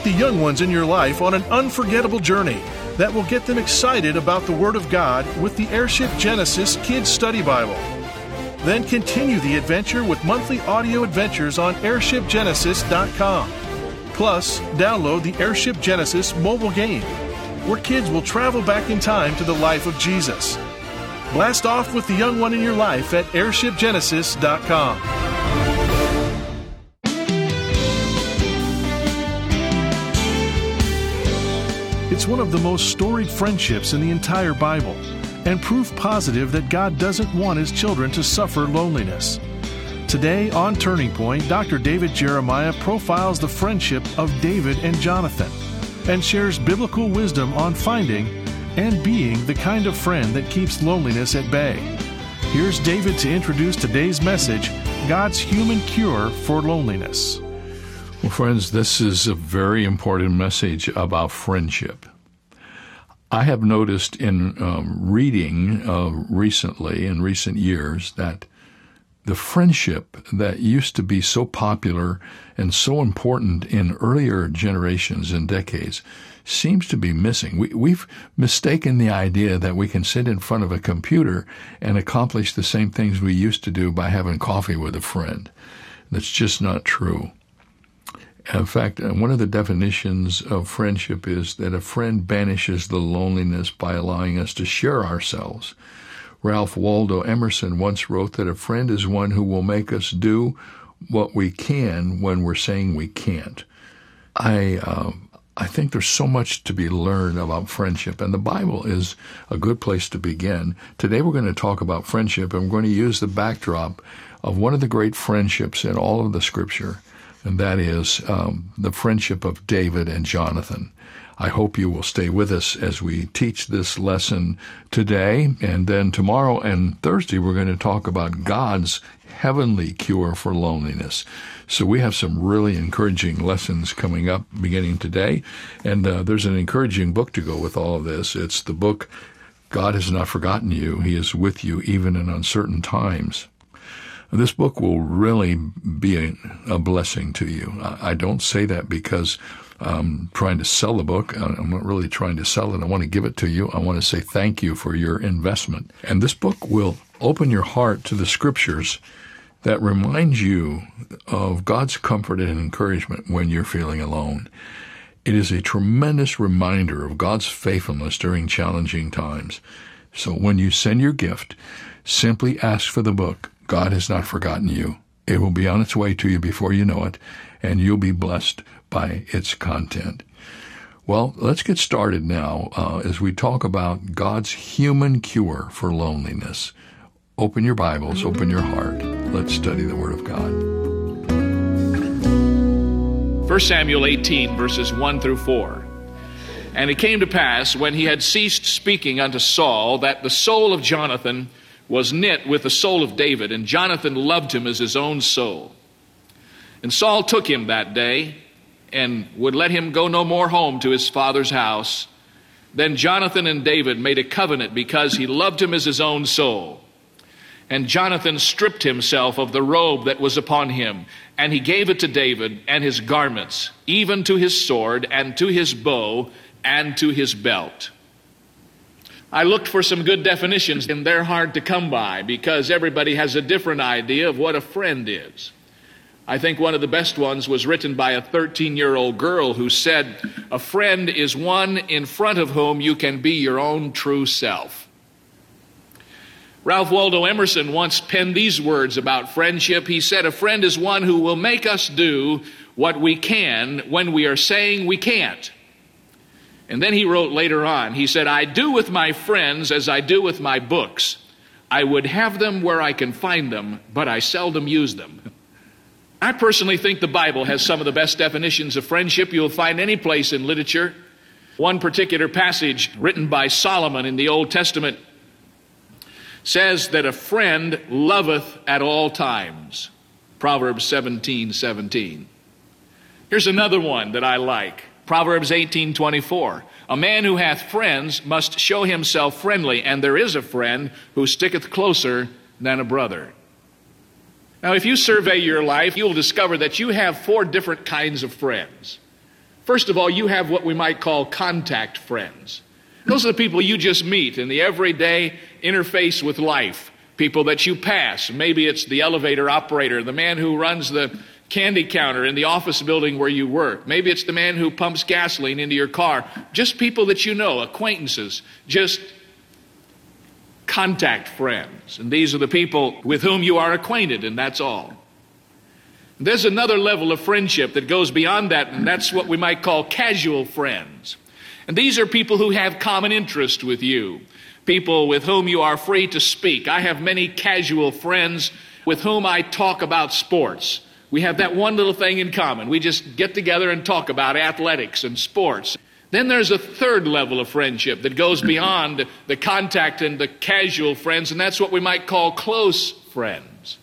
Take the young ones in your life on an unforgettable journey that will get them excited about the Word of God with the Airship Genesis Kids Study Bible. Then continue the adventure with monthly audio adventures on airshipgenesis.com. Plus, download the Airship Genesis mobile game, where kids will travel back in time to the life of Jesus. Blast off with the young one in your life at airshipgenesis.com. It's one of the most storied friendships in the entire Bible and proof positive that God doesn't want His children to suffer loneliness. Today on Turning Point, Dr. David Jeremiah profiles the friendship of David and Jonathan and shares biblical wisdom on finding and being the kind of friend that keeps loneliness at bay. Here's David to introduce today's message God's human cure for loneliness. Well, friends, this is a very important message about friendship. I have noticed in um, reading uh, recently, in recent years, that the friendship that used to be so popular and so important in earlier generations and decades seems to be missing. We, we've mistaken the idea that we can sit in front of a computer and accomplish the same things we used to do by having coffee with a friend. That's just not true. In fact, uh, one of the definitions of friendship is that a friend banishes the loneliness by allowing us to share ourselves. Ralph Waldo Emerson once wrote that a friend is one who will make us do what we can when we're saying we can't. I uh, I think there's so much to be learned about friendship, and the Bible is a good place to begin. Today we're going to talk about friendship, and we're going to use the backdrop of one of the great friendships in all of the Scripture and that is um, the friendship of David and Jonathan. I hope you will stay with us as we teach this lesson today. And then tomorrow and Thursday, we're going to talk about God's heavenly cure for loneliness. So we have some really encouraging lessons coming up beginning today. And uh, there's an encouraging book to go with all of this. It's the book, God Has Not Forgotten You. He is with you even in uncertain times. This book will really be a, blessing to you. I, don't say that because I'm trying to sell the book. I'm not really trying to sell it. I want to give it to you. I want to say thank you for your investment. And this book will open your heart to the scriptures that remind you of God's comfort and encouragement when you're feeling alone. It is a tremendous reminder of God's faithfulness during challenging times. So when you send your gift, simply ask for the book God has not forgotten you. It will be on its way to you before you know it, and you'll be blessed by its content. Well, let's get started now uh, as we talk about God's human cure for loneliness. Open your Bibles, open your heart. Let's study the Word of God. 1 Samuel 18, verses 1 through 4. And it came to pass, when he had ceased speaking unto Saul, that the soul of Jonathan was knit with the soul of David, and Jonathan loved him as his own soul. And Saul took him that day and would let him go no more home to his father's house. Then Jonathan and David made a covenant because he loved him as his own soul. And Jonathan stripped himself of the robe that was upon him, and he gave it to David and his garments, even to his sword, and to his bow, and to his belt. I looked for some good definitions, and they're hard to come by because everybody has a different idea of what a friend is. I think one of the best ones was written by a 13 year old girl who said, A friend is one in front of whom you can be your own true self. Ralph Waldo Emerson once penned these words about friendship. He said, A friend is one who will make us do what we can when we are saying we can't. And then he wrote later on, he said, I do with my friends as I do with my books. I would have them where I can find them, but I seldom use them. I personally think the Bible has some of the best definitions of friendship you'll find any place in literature. One particular passage written by Solomon in the Old Testament says that a friend loveth at all times. Proverbs 17 17. Here's another one that I like. Proverbs 18:24. A man who hath friends must show himself friendly, and there is a friend who sticketh closer than a brother. Now, if you survey your life, you'll discover that you have four different kinds of friends. First of all, you have what we might call contact friends. Those are the people you just meet in the everyday interface with life, people that you pass. Maybe it's the elevator operator, the man who runs the candy counter in the office building where you work. Maybe it's the man who pumps gasoline into your car. Just people that you know, acquaintances, just contact friends. And these are the people with whom you are acquainted, and that's all. There's another level of friendship that goes beyond that, and that's what we might call casual friends. And these are people who have common interest with you, people with whom you are free to speak. I have many casual friends with whom I talk about sports. We have that one little thing in common. We just get together and talk about athletics and sports. Then there's a third level of friendship that goes beyond the contact and the casual friends, and that's what we might call close friends.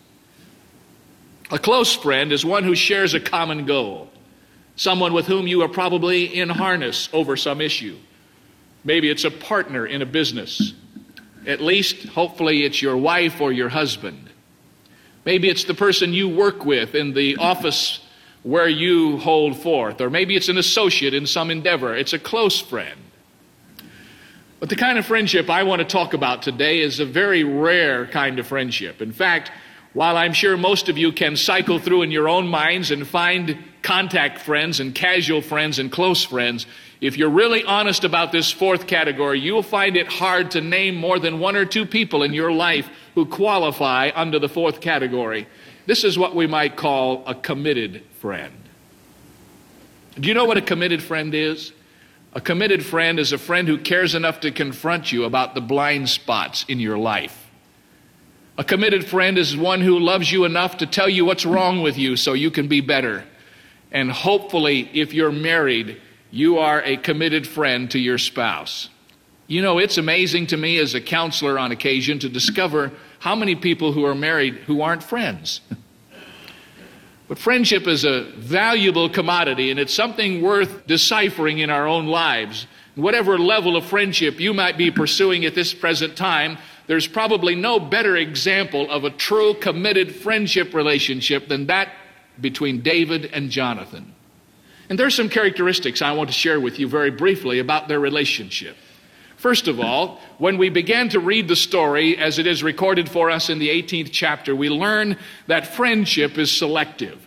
A close friend is one who shares a common goal, someone with whom you are probably in harness over some issue. Maybe it's a partner in a business. At least, hopefully, it's your wife or your husband. Maybe it's the person you work with in the office where you hold forth, or maybe it's an associate in some endeavor. It's a close friend. But the kind of friendship I want to talk about today is a very rare kind of friendship. In fact, while I'm sure most of you can cycle through in your own minds and find contact friends and casual friends and close friends, if you're really honest about this fourth category, you'll find it hard to name more than one or two people in your life who qualify under the fourth category. This is what we might call a committed friend. Do you know what a committed friend is? A committed friend is a friend who cares enough to confront you about the blind spots in your life. A committed friend is one who loves you enough to tell you what's wrong with you so you can be better. And hopefully, if you're married, you are a committed friend to your spouse. You know, it's amazing to me as a counselor on occasion to discover how many people who are married who aren't friends. But friendship is a valuable commodity and it's something worth deciphering in our own lives. Whatever level of friendship you might be pursuing at this present time, there's probably no better example of a true committed friendship relationship than that between David and Jonathan. And there's some characteristics I want to share with you very briefly about their relationship. First of all, when we began to read the story as it is recorded for us in the 18th chapter, we learn that friendship is selective.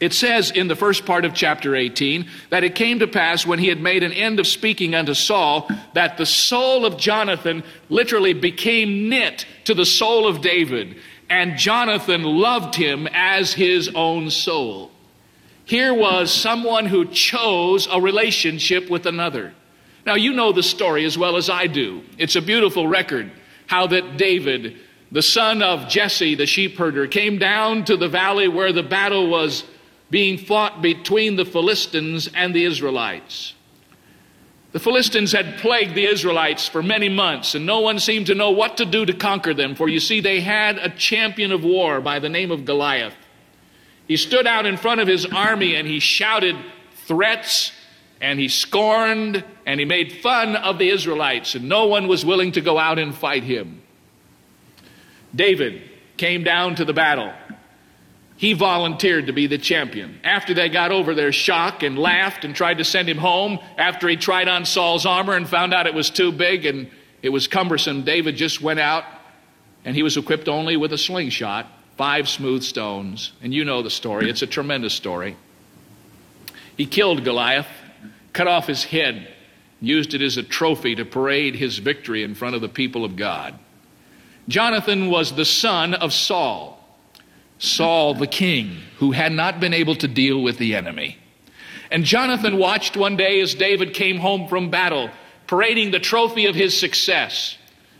It says in the first part of chapter 18 that it came to pass when he had made an end of speaking unto Saul that the soul of Jonathan literally became knit to the soul of David, and Jonathan loved him as his own soul. Here was someone who chose a relationship with another. Now, you know the story as well as I do. It's a beautiful record how that David, the son of Jesse, the sheep herder, came down to the valley where the battle was being fought between the Philistines and the Israelites. The Philistines had plagued the Israelites for many months, and no one seemed to know what to do to conquer them, for you see, they had a champion of war by the name of Goliath. He stood out in front of his army and he shouted threats and he scorned and he made fun of the Israelites, and no one was willing to go out and fight him. David came down to the battle he volunteered to be the champion. After they got over their shock and laughed and tried to send him home, after he tried on Saul's armor and found out it was too big and it was cumbersome, David just went out and he was equipped only with a slingshot, five smooth stones. And you know the story, it's a tremendous story. He killed Goliath, cut off his head, used it as a trophy to parade his victory in front of the people of God. Jonathan was the son of Saul. Saul the king, who had not been able to deal with the enemy. And Jonathan watched one day as David came home from battle, parading the trophy of his success.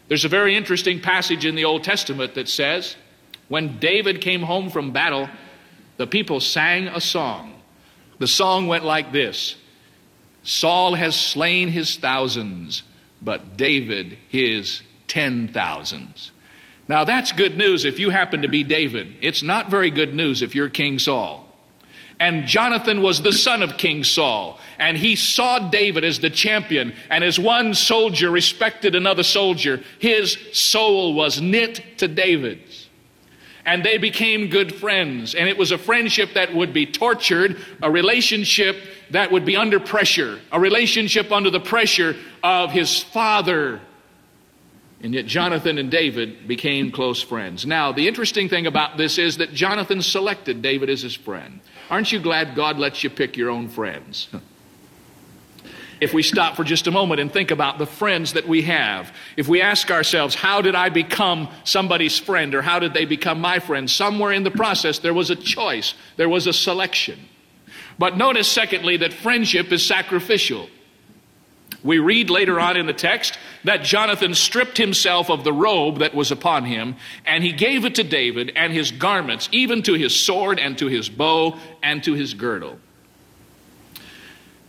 There's a very interesting passage in the Old Testament that says, when David came home from battle, the people sang a song. The song went like this Saul has slain his thousands, but David his ten thousands. Now, that's good news if you happen to be David. It's not very good news if you're King Saul. And Jonathan was the son of King Saul. And he saw David as the champion. And as one soldier respected another soldier, his soul was knit to David's. And they became good friends. And it was a friendship that would be tortured, a relationship that would be under pressure, a relationship under the pressure of his father. And yet Jonathan and David became close friends. Now, the interesting thing about this is that Jonathan selected David as his friend. Aren't you glad God lets you pick your own friends? if we stop for just a moment and think about the friends that we have, if we ask ourselves, how did I become somebody's friend or how did they become my friend? Somewhere in the process, there was a choice, there was a selection. But notice, secondly, that friendship is sacrificial. We read later on in the text that Jonathan stripped himself of the robe that was upon him, and he gave it to David and his garments, even to his sword and to his bow and to his girdle.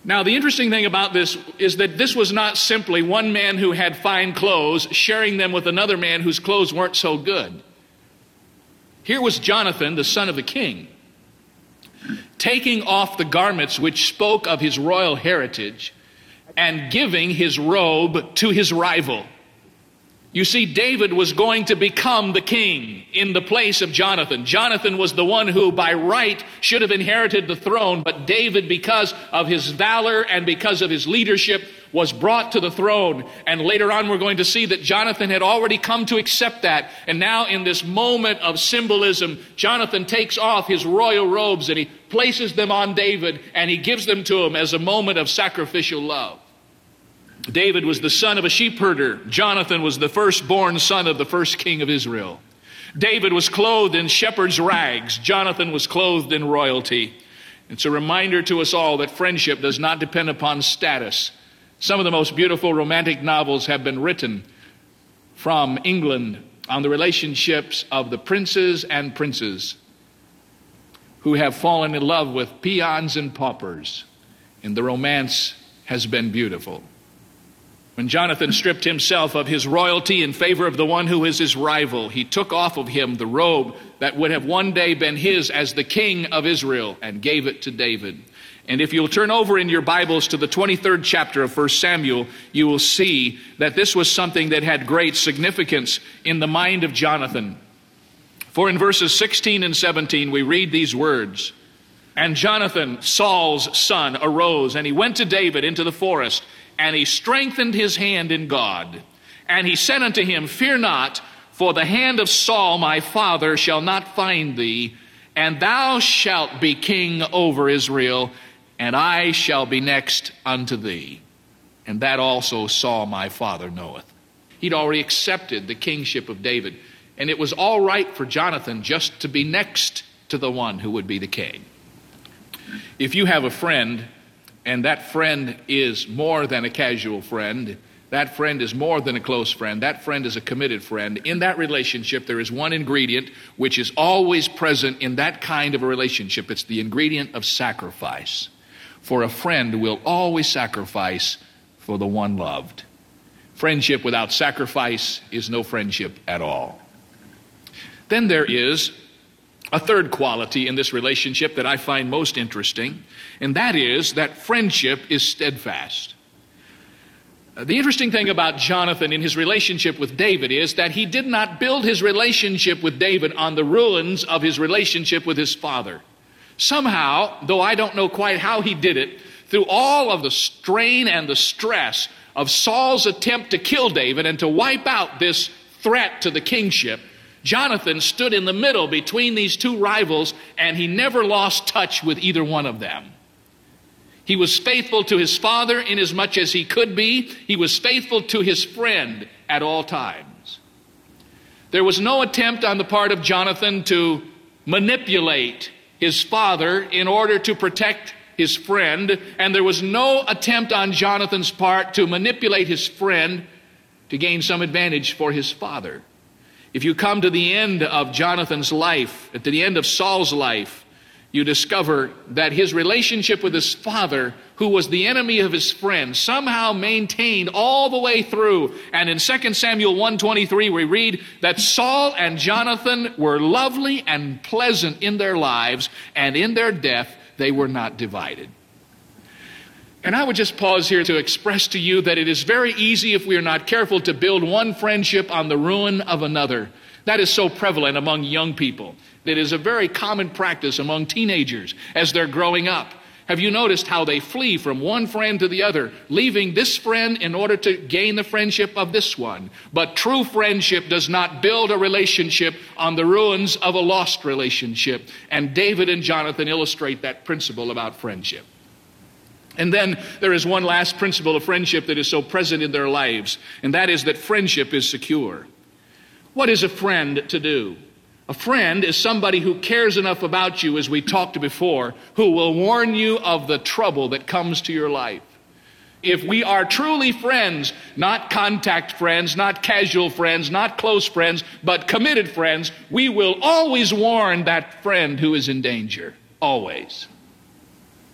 Now, the interesting thing about this is that this was not simply one man who had fine clothes sharing them with another man whose clothes weren't so good. Here was Jonathan, the son of the king, taking off the garments which spoke of his royal heritage and giving his robe to his rival. You see, David was going to become the king in the place of Jonathan. Jonathan was the one who, by right, should have inherited the throne, but David, because of his valor and because of his leadership, was brought to the throne. And later on, we're going to see that Jonathan had already come to accept that. And now, in this moment of symbolism, Jonathan takes off his royal robes and he places them on David and he gives them to him as a moment of sacrificial love. David was the son of a sheepherder. Jonathan was the firstborn son of the first king of Israel. David was clothed in shepherd's rags. Jonathan was clothed in royalty. It's a reminder to us all that friendship does not depend upon status. Some of the most beautiful romantic novels have been written from England on the relationships of the princes and princes who have fallen in love with peons and paupers, and the romance has been beautiful. When Jonathan stripped himself of his royalty in favor of the one who is his rival, he took off of him the robe that would have one day been his as the king of Israel and gave it to David. And if you'll turn over in your Bibles to the 23rd chapter of 1 Samuel, you will see that this was something that had great significance in the mind of Jonathan. For in verses 16 and 17, we read these words And Jonathan, Saul's son, arose, and he went to David into the forest and he strengthened his hand in God. And he said unto him, Fear not, for the hand of Saul my father shall not find thee, and thou shalt be king over Israel, and I shall be next unto thee. And that also Saul my father knoweth. He'd already accepted the kingship of David, and it was all right for Jonathan just to be next to the one who would be the king. If you have a friend and that friend is more than a casual friend. That friend is more than a close friend. That friend is a committed friend. In that relationship, there is one ingredient which is always present in that kind of a relationship it's the ingredient of sacrifice. For a friend will always sacrifice for the one loved. Friendship without sacrifice is no friendship at all. Then there is a third quality in this relationship that I find most interesting, and that is that friendship is steadfast. Uh, the interesting thing about Jonathan in his relationship with David is that he did not build his relationship with David on the ruins of his relationship with his father. Somehow, though I don't know quite how he did it, through all of the strain and the stress of Saul's attempt to kill David and to wipe out this threat to the kingship, Jonathan stood in the middle between these two rivals, and he never lost touch with either one of them. He was faithful to his father in as much as he could be. He was faithful to his friend at all times. There was no attempt on the part of Jonathan to manipulate his father in order to protect his friend, and there was no attempt on Jonathan's part to manipulate his friend to gain some advantage for his father. If you come to the end of Jonathan's life, to the end of Saul's life, you discover that his relationship with his father, who was the enemy of his friend, somehow maintained all the way through. And in 2 Samuel 123, we read that Saul and Jonathan were lovely and pleasant in their lives, and in their death, they were not divided. And I would just pause here to express to you that it is very easy, if we are not careful, to build one friendship on the ruin of another. That is so prevalent among young people. It is a very common practice among teenagers as they're growing up. Have you noticed how they flee from one friend to the other, leaving this friend in order to gain the friendship of this one? But true friendship does not build a relationship on the ruins of a lost relationship. And David and Jonathan illustrate that principle about friendship. And then there is one last principle of friendship that is so present in their lives, and that is that friendship is secure. What is a friend to do? A friend is somebody who cares enough about you, as we talked before, who will warn you of the trouble that comes to your life. If we are truly friends, not contact friends, not casual friends, not close friends, but committed friends, we will always warn that friend who is in danger. Always.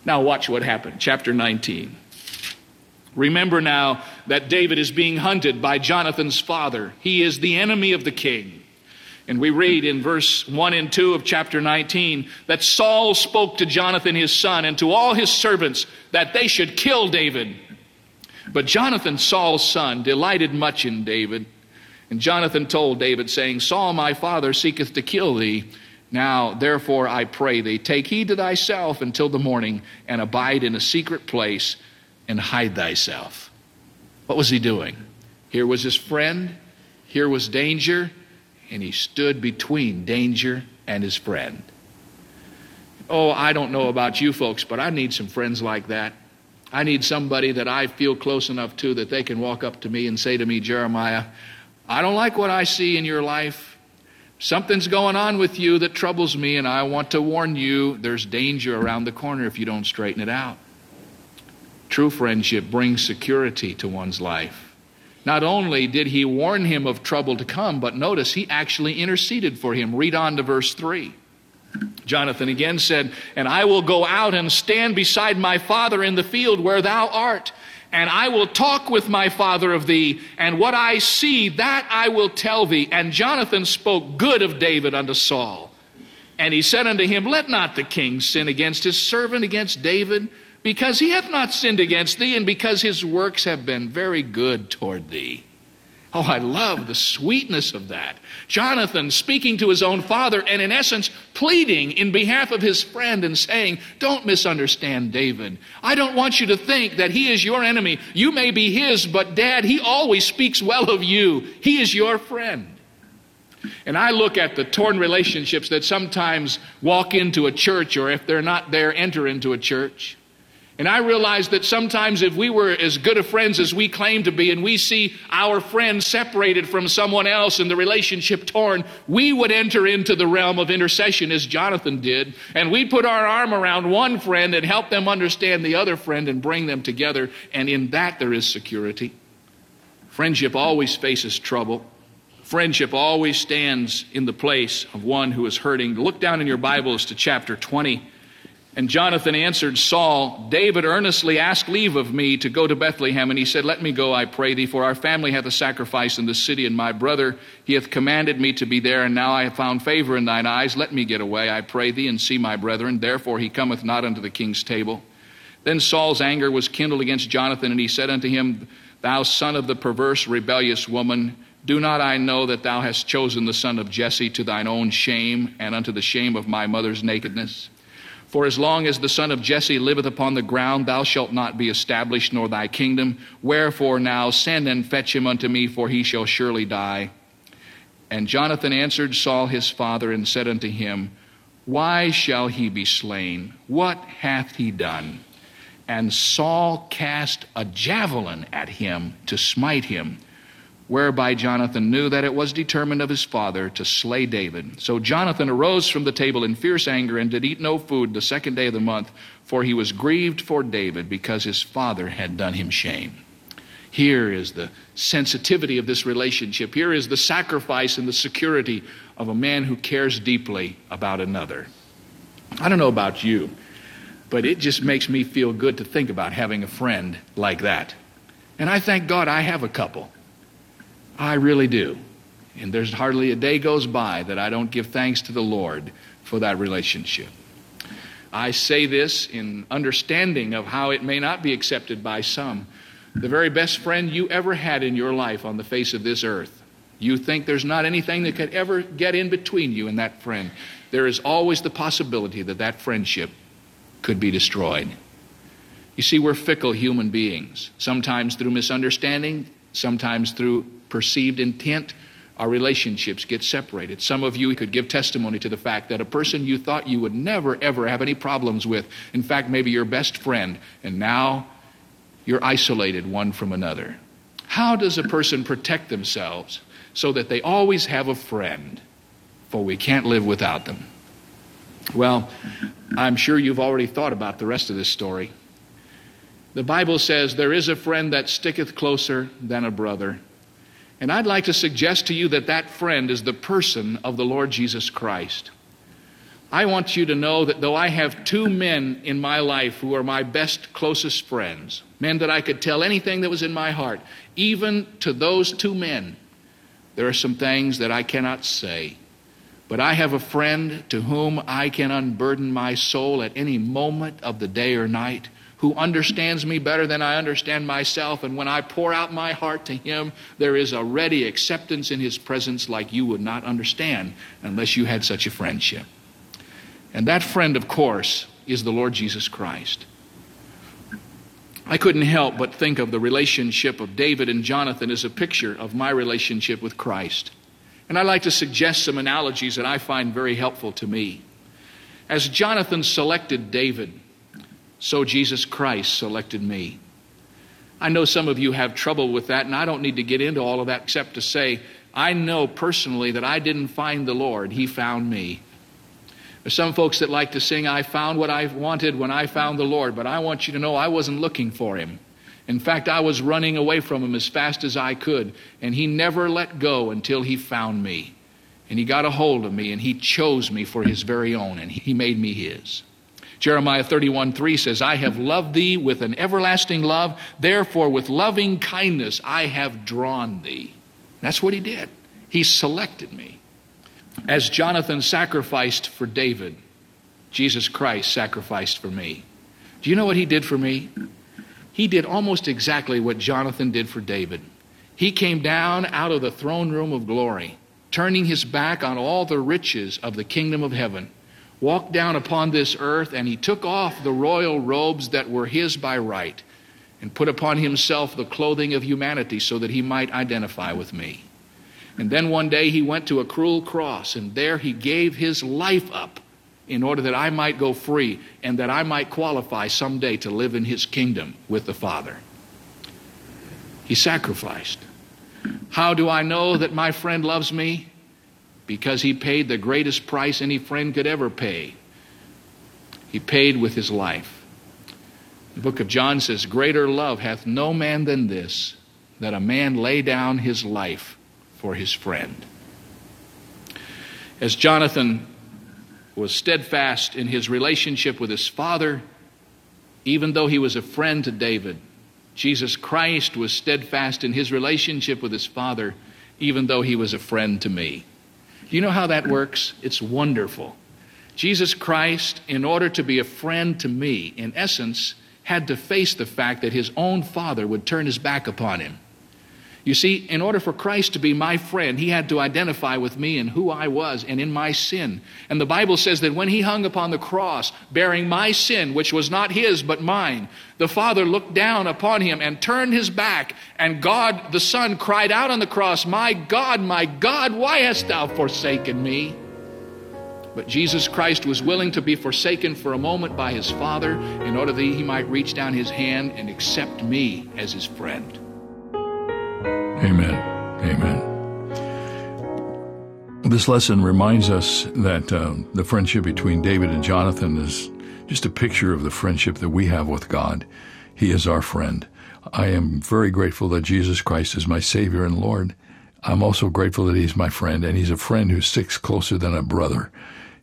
Now, watch what happened. Chapter 19. Remember now that David is being hunted by Jonathan's father. He is the enemy of the king. And we read in verse 1 and 2 of chapter 19 that Saul spoke to Jonathan his son and to all his servants that they should kill David. But Jonathan, Saul's son, delighted much in David. And Jonathan told David, saying, Saul my father seeketh to kill thee. Now, therefore, I pray thee, take heed to thyself until the morning, and abide in a secret place, and hide thyself. What was he doing? Here was his friend, here was danger, and he stood between danger and his friend. Oh, I don't know about you folks, but I need some friends like that. I need somebody that I feel close enough to that they can walk up to me and say to me, Jeremiah, I don't like what I see in your life. Something's going on with you that troubles me, and I want to warn you there's danger around the corner if you don't straighten it out. True friendship brings security to one's life. Not only did he warn him of trouble to come, but notice he actually interceded for him. Read on to verse 3. Jonathan again said, And I will go out and stand beside my father in the field where thou art, and I will talk with my father of thee, and what I see, that I will tell thee. And Jonathan spoke good of David unto Saul. And he said unto him, Let not the king sin against his servant, against David because he hath not sinned against thee, and because his works have been very good toward thee. Oh, I love the sweetness of that. Jonathan speaking to his own father and, in essence, pleading in behalf of his friend and saying, Don't misunderstand David. I don't want you to think that he is your enemy. You may be his, but dad, he always speaks well of you. He is your friend. And I look at the torn relationships that sometimes walk into a church, or if they're not there, enter into a church. And I realize that sometimes if we were as good of friends as we claim to be and we see our friend separated from someone else and the relationship torn, we would enter into the realm of intercession as Jonathan did. And we'd put our arm around one friend and help them understand the other friend and bring them together. And in that there is security. Friendship always faces trouble. Friendship always stands in the place of one who is hurting. Look down in your Bibles to chapter 20. And Jonathan answered Saul, David earnestly asked leave of me to go to Bethlehem, and he said, Let me go, I pray thee, for our family hath a sacrifice in the city, and my brother, he hath commanded me to be there, and now I have found favor in thine eyes. Let me get away, I pray thee, and see my brethren. Therefore he cometh not unto the king's table. Then Saul's anger was kindled against Jonathan, and he said unto him, Thou son of the perverse, rebellious woman, do not I know that thou hast chosen the son of Jesse to thine own shame, and unto the shame of my mother's nakedness? For as long as the son of Jesse liveth upon the ground, thou shalt not be established, nor thy kingdom. Wherefore now send and fetch him unto me, for he shall surely die. And Jonathan answered Saul his father, and said unto him, Why shall he be slain? What hath he done? And Saul cast a javelin at him to smite him whereby Jonathan knew that it was determined of his father to slay David. So Jonathan arose from the table in fierce anger and did eat no food the second day of the month, for he was grieved for David because his father had done him shame. Here is the sensitivity of this relationship. Here is the sacrifice and the security of a man who cares deeply about another. I don't know about you, but it just makes me feel good to think about having a friend like that. And I thank God I have a couple. I really do. And there's hardly a day goes by that I don't give thanks to the Lord for that relationship. I say this in understanding of how it may not be accepted by some. The very best friend you ever had in your life on the face of this earth You think there's not anything that could ever get in between you and that friend. There is always the possibility that that friendship could be destroyed. You see, we're fickle human beings, sometimes through misunderstanding, sometimes through perceived intent. Our relationships get separated. Some of you could give testimony to the fact that a person you thought you would never, ever have any problems with, in fact, maybe your best friend, and now you're isolated one from another. How does a person protect themselves so that they always have a friend? For we can't live without them. Well, I'm sure you've already thought about the rest of this story. The Bible says, There is a friend that sticketh closer than a brother. And I'd like to suggest to you that that friend is the person of the Lord Jesus Christ. I want you to know that though I have two men in my life who are my best, closest friends, men that I could tell anything that was in my heart, even to those two men, there are some things that I cannot say. But I have a friend to whom I can unburden my soul at any moment of the day or night who understands me better than I understand myself. And when I pour out my heart to him, there is a ready acceptance in his presence like you would not understand unless you had such a friendship. And that friend, of course, is the Lord Jesus Christ. I couldn't help but think of the relationship of David and Jonathan as a picture of my relationship with Christ. And I'd like to suggest some analogies that I find very helpful to me. As Jonathan selected David, so Jesus Christ selected me. I know some of you have trouble with that, and I don't need to get into all of that except to say, I know personally that I didn't find the Lord, He found me. There's some folks that like to sing, I found what I wanted when I found the Lord, but I want you to know I wasn't looking for Him. In fact, I was running away from Him as fast as I could, and He never let go until He found me. And He got a hold of me, and He chose me for His very own, and He made me His. Jeremiah 31 3 says, I have loved thee with an everlasting love, therefore with loving kindness I have drawn thee. That's what he did. He selected me. As Jonathan sacrificed for David, Jesus Christ sacrificed for me. Do you know what he did for me? He did almost exactly what Jonathan did for David. He came down out of the throne room of glory, turning his back on all the riches of the kingdom of heaven walked down upon this earth, and he took off the royal robes that were his by right, and put upon himself the clothing of humanity so that he might identify with me. And then one day he went to a cruel cross, and there he gave his life up in order that I might go free and that I might qualify someday to live in his kingdom with the Father. He sacrificed. How do I know that my friend loves me? Because he paid the greatest price any friend could ever pay. He paid with his life. The book of John says, Greater love hath no man than this, that a man lay down his life for his friend. As Jonathan was steadfast in his relationship with his father, even though he was a friend to David, Jesus Christ was steadfast in his relationship with his father, even though he was a friend to me. Do you know how that works? It's wonderful. Jesus Christ, in order to be a friend to me, in essence, had to face the fact that his own father would turn his back upon him. You see, in order for Christ to be my friend, he had to identify with me and who I was and in my sin. And the Bible says that when he hung upon the cross, bearing my sin, which was not his but mine, the Father looked down upon him and turned his back. And God, the Son, cried out on the cross, My God, my God, why hast thou forsaken me? But Jesus Christ was willing to be forsaken for a moment by his Father in order that he might reach down his hand and accept me as his friend. Amen. Amen. This lesson reminds us that uh, the friendship between David and Jonathan is just a picture of the friendship that we have with God. He is our friend. I am very grateful that Jesus Christ is my Savior and Lord. I'm also grateful that He's my friend, and He's a friend who sticks closer than a brother.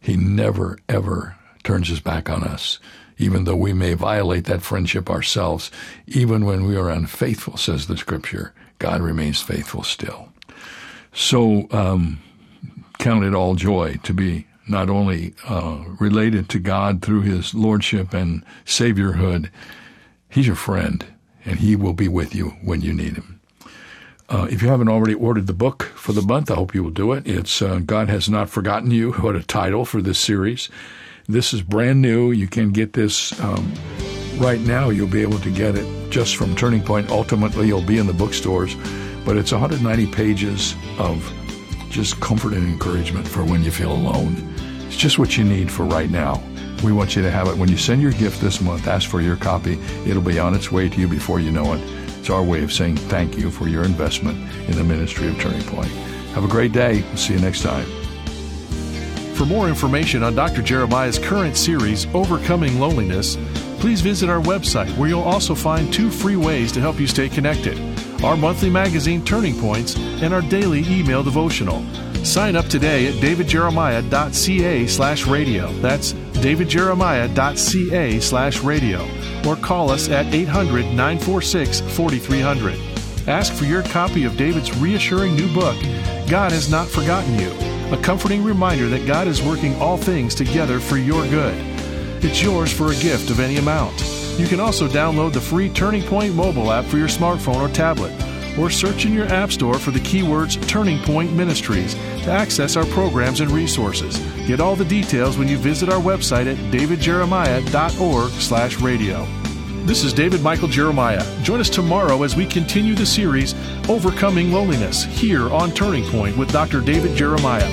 He never, ever turns his back on us, even though we may violate that friendship ourselves, even when we are unfaithful, says the Scripture. God remains faithful still. So um, count it all joy to be not only uh, related to God through His lordship and saviorhood, He's your friend, and He will be with you when you need Him. Uh, if you haven't already ordered the book for the month, I hope you will do it. It's uh, God Has Not Forgotten You. What a title for this series. This is brand new. You can get this um, right now. You'll be able to get it just from Turning Point. Ultimately, you'll be in the bookstores. But it's 190 pages of just comfort and encouragement for when you feel alone. It's just what you need for right now. We want you to have it. When you send your gift this month, ask for your copy. It'll be on its way to you before you know it. It's our way of saying thank you for your investment in the ministry of Turning Point. Have a great day. See you next time. For more information on Dr. Jeremiah's current series, Overcoming Loneliness, please visit our website where you'll also find two free ways to help you stay connected our monthly magazine Turning Points and our daily email devotional. Sign up today at davidjeremiah.ca slash radio. That's davidjeremiah.ca slash radio or call us at 800 946 4300. Ask for your copy of David's reassuring new book, God Has Not Forgotten You, a comforting reminder that God is working all things together for your good. It's yours for a gift of any amount. You can also download the free Turning Point mobile app for your smartphone or tablet, or search in your App Store for the keywords Turning Point Ministries to access our programs and resources. Get all the details when you visit our website at davidjeremiah.org/radio. This is David Michael Jeremiah. Join us tomorrow as we continue the series Overcoming Loneliness here on Turning Point with Dr. David Jeremiah.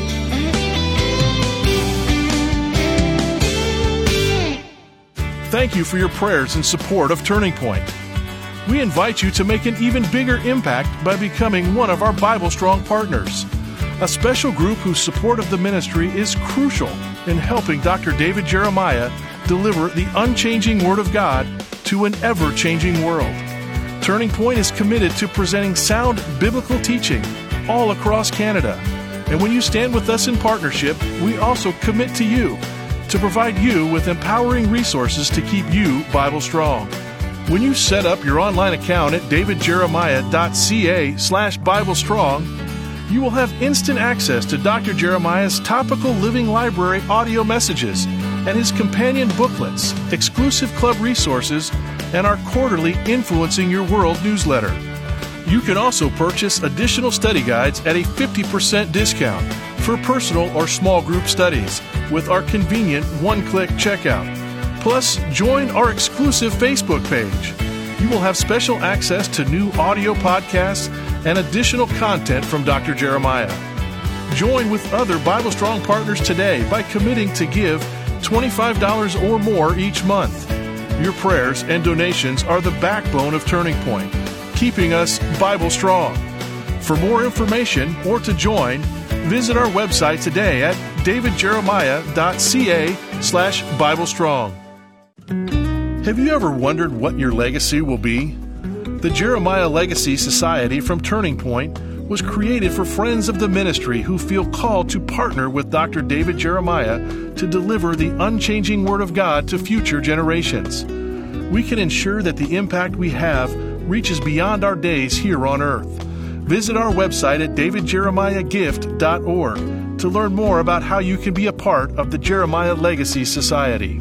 Thank you for your prayers and support of Turning Point. We invite you to make an even bigger impact by becoming one of our Bible Strong partners, a special group whose support of the ministry is crucial in helping Dr. David Jeremiah deliver the unchanging Word of God to an ever changing world. Turning Point is committed to presenting sound biblical teaching all across Canada. And when you stand with us in partnership, we also commit to you to provide you with empowering resources to keep you Bible strong. When you set up your online account at davidjeremiah.ca slash Bible Strong, you will have instant access to Dr. Jeremiah's topical living library audio messages and his companion booklets, exclusive club resources, and our quarterly Influencing Your World newsletter. You can also purchase additional study guides at a 50% discount for personal or small group studies with our convenient one click checkout. Plus, join our exclusive Facebook page. You will have special access to new audio podcasts and additional content from Dr. Jeremiah. Join with other Bible Strong partners today by committing to give $25 or more each month. Your prayers and donations are the backbone of Turning Point, keeping us Bible strong. For more information or to join, visit our website today at davidjeremiah.ca slash. Have you ever wondered what your legacy will be? The Jeremiah Legacy Society from Turning Point was created for friends of the ministry who feel called to partner with Dr. David Jeremiah to deliver the unchanging Word of God to future generations. We can ensure that the impact we have reaches beyond our days here on earth. Visit our website at davidjeremiahgift.org to learn more about how you can be a part of the Jeremiah Legacy Society.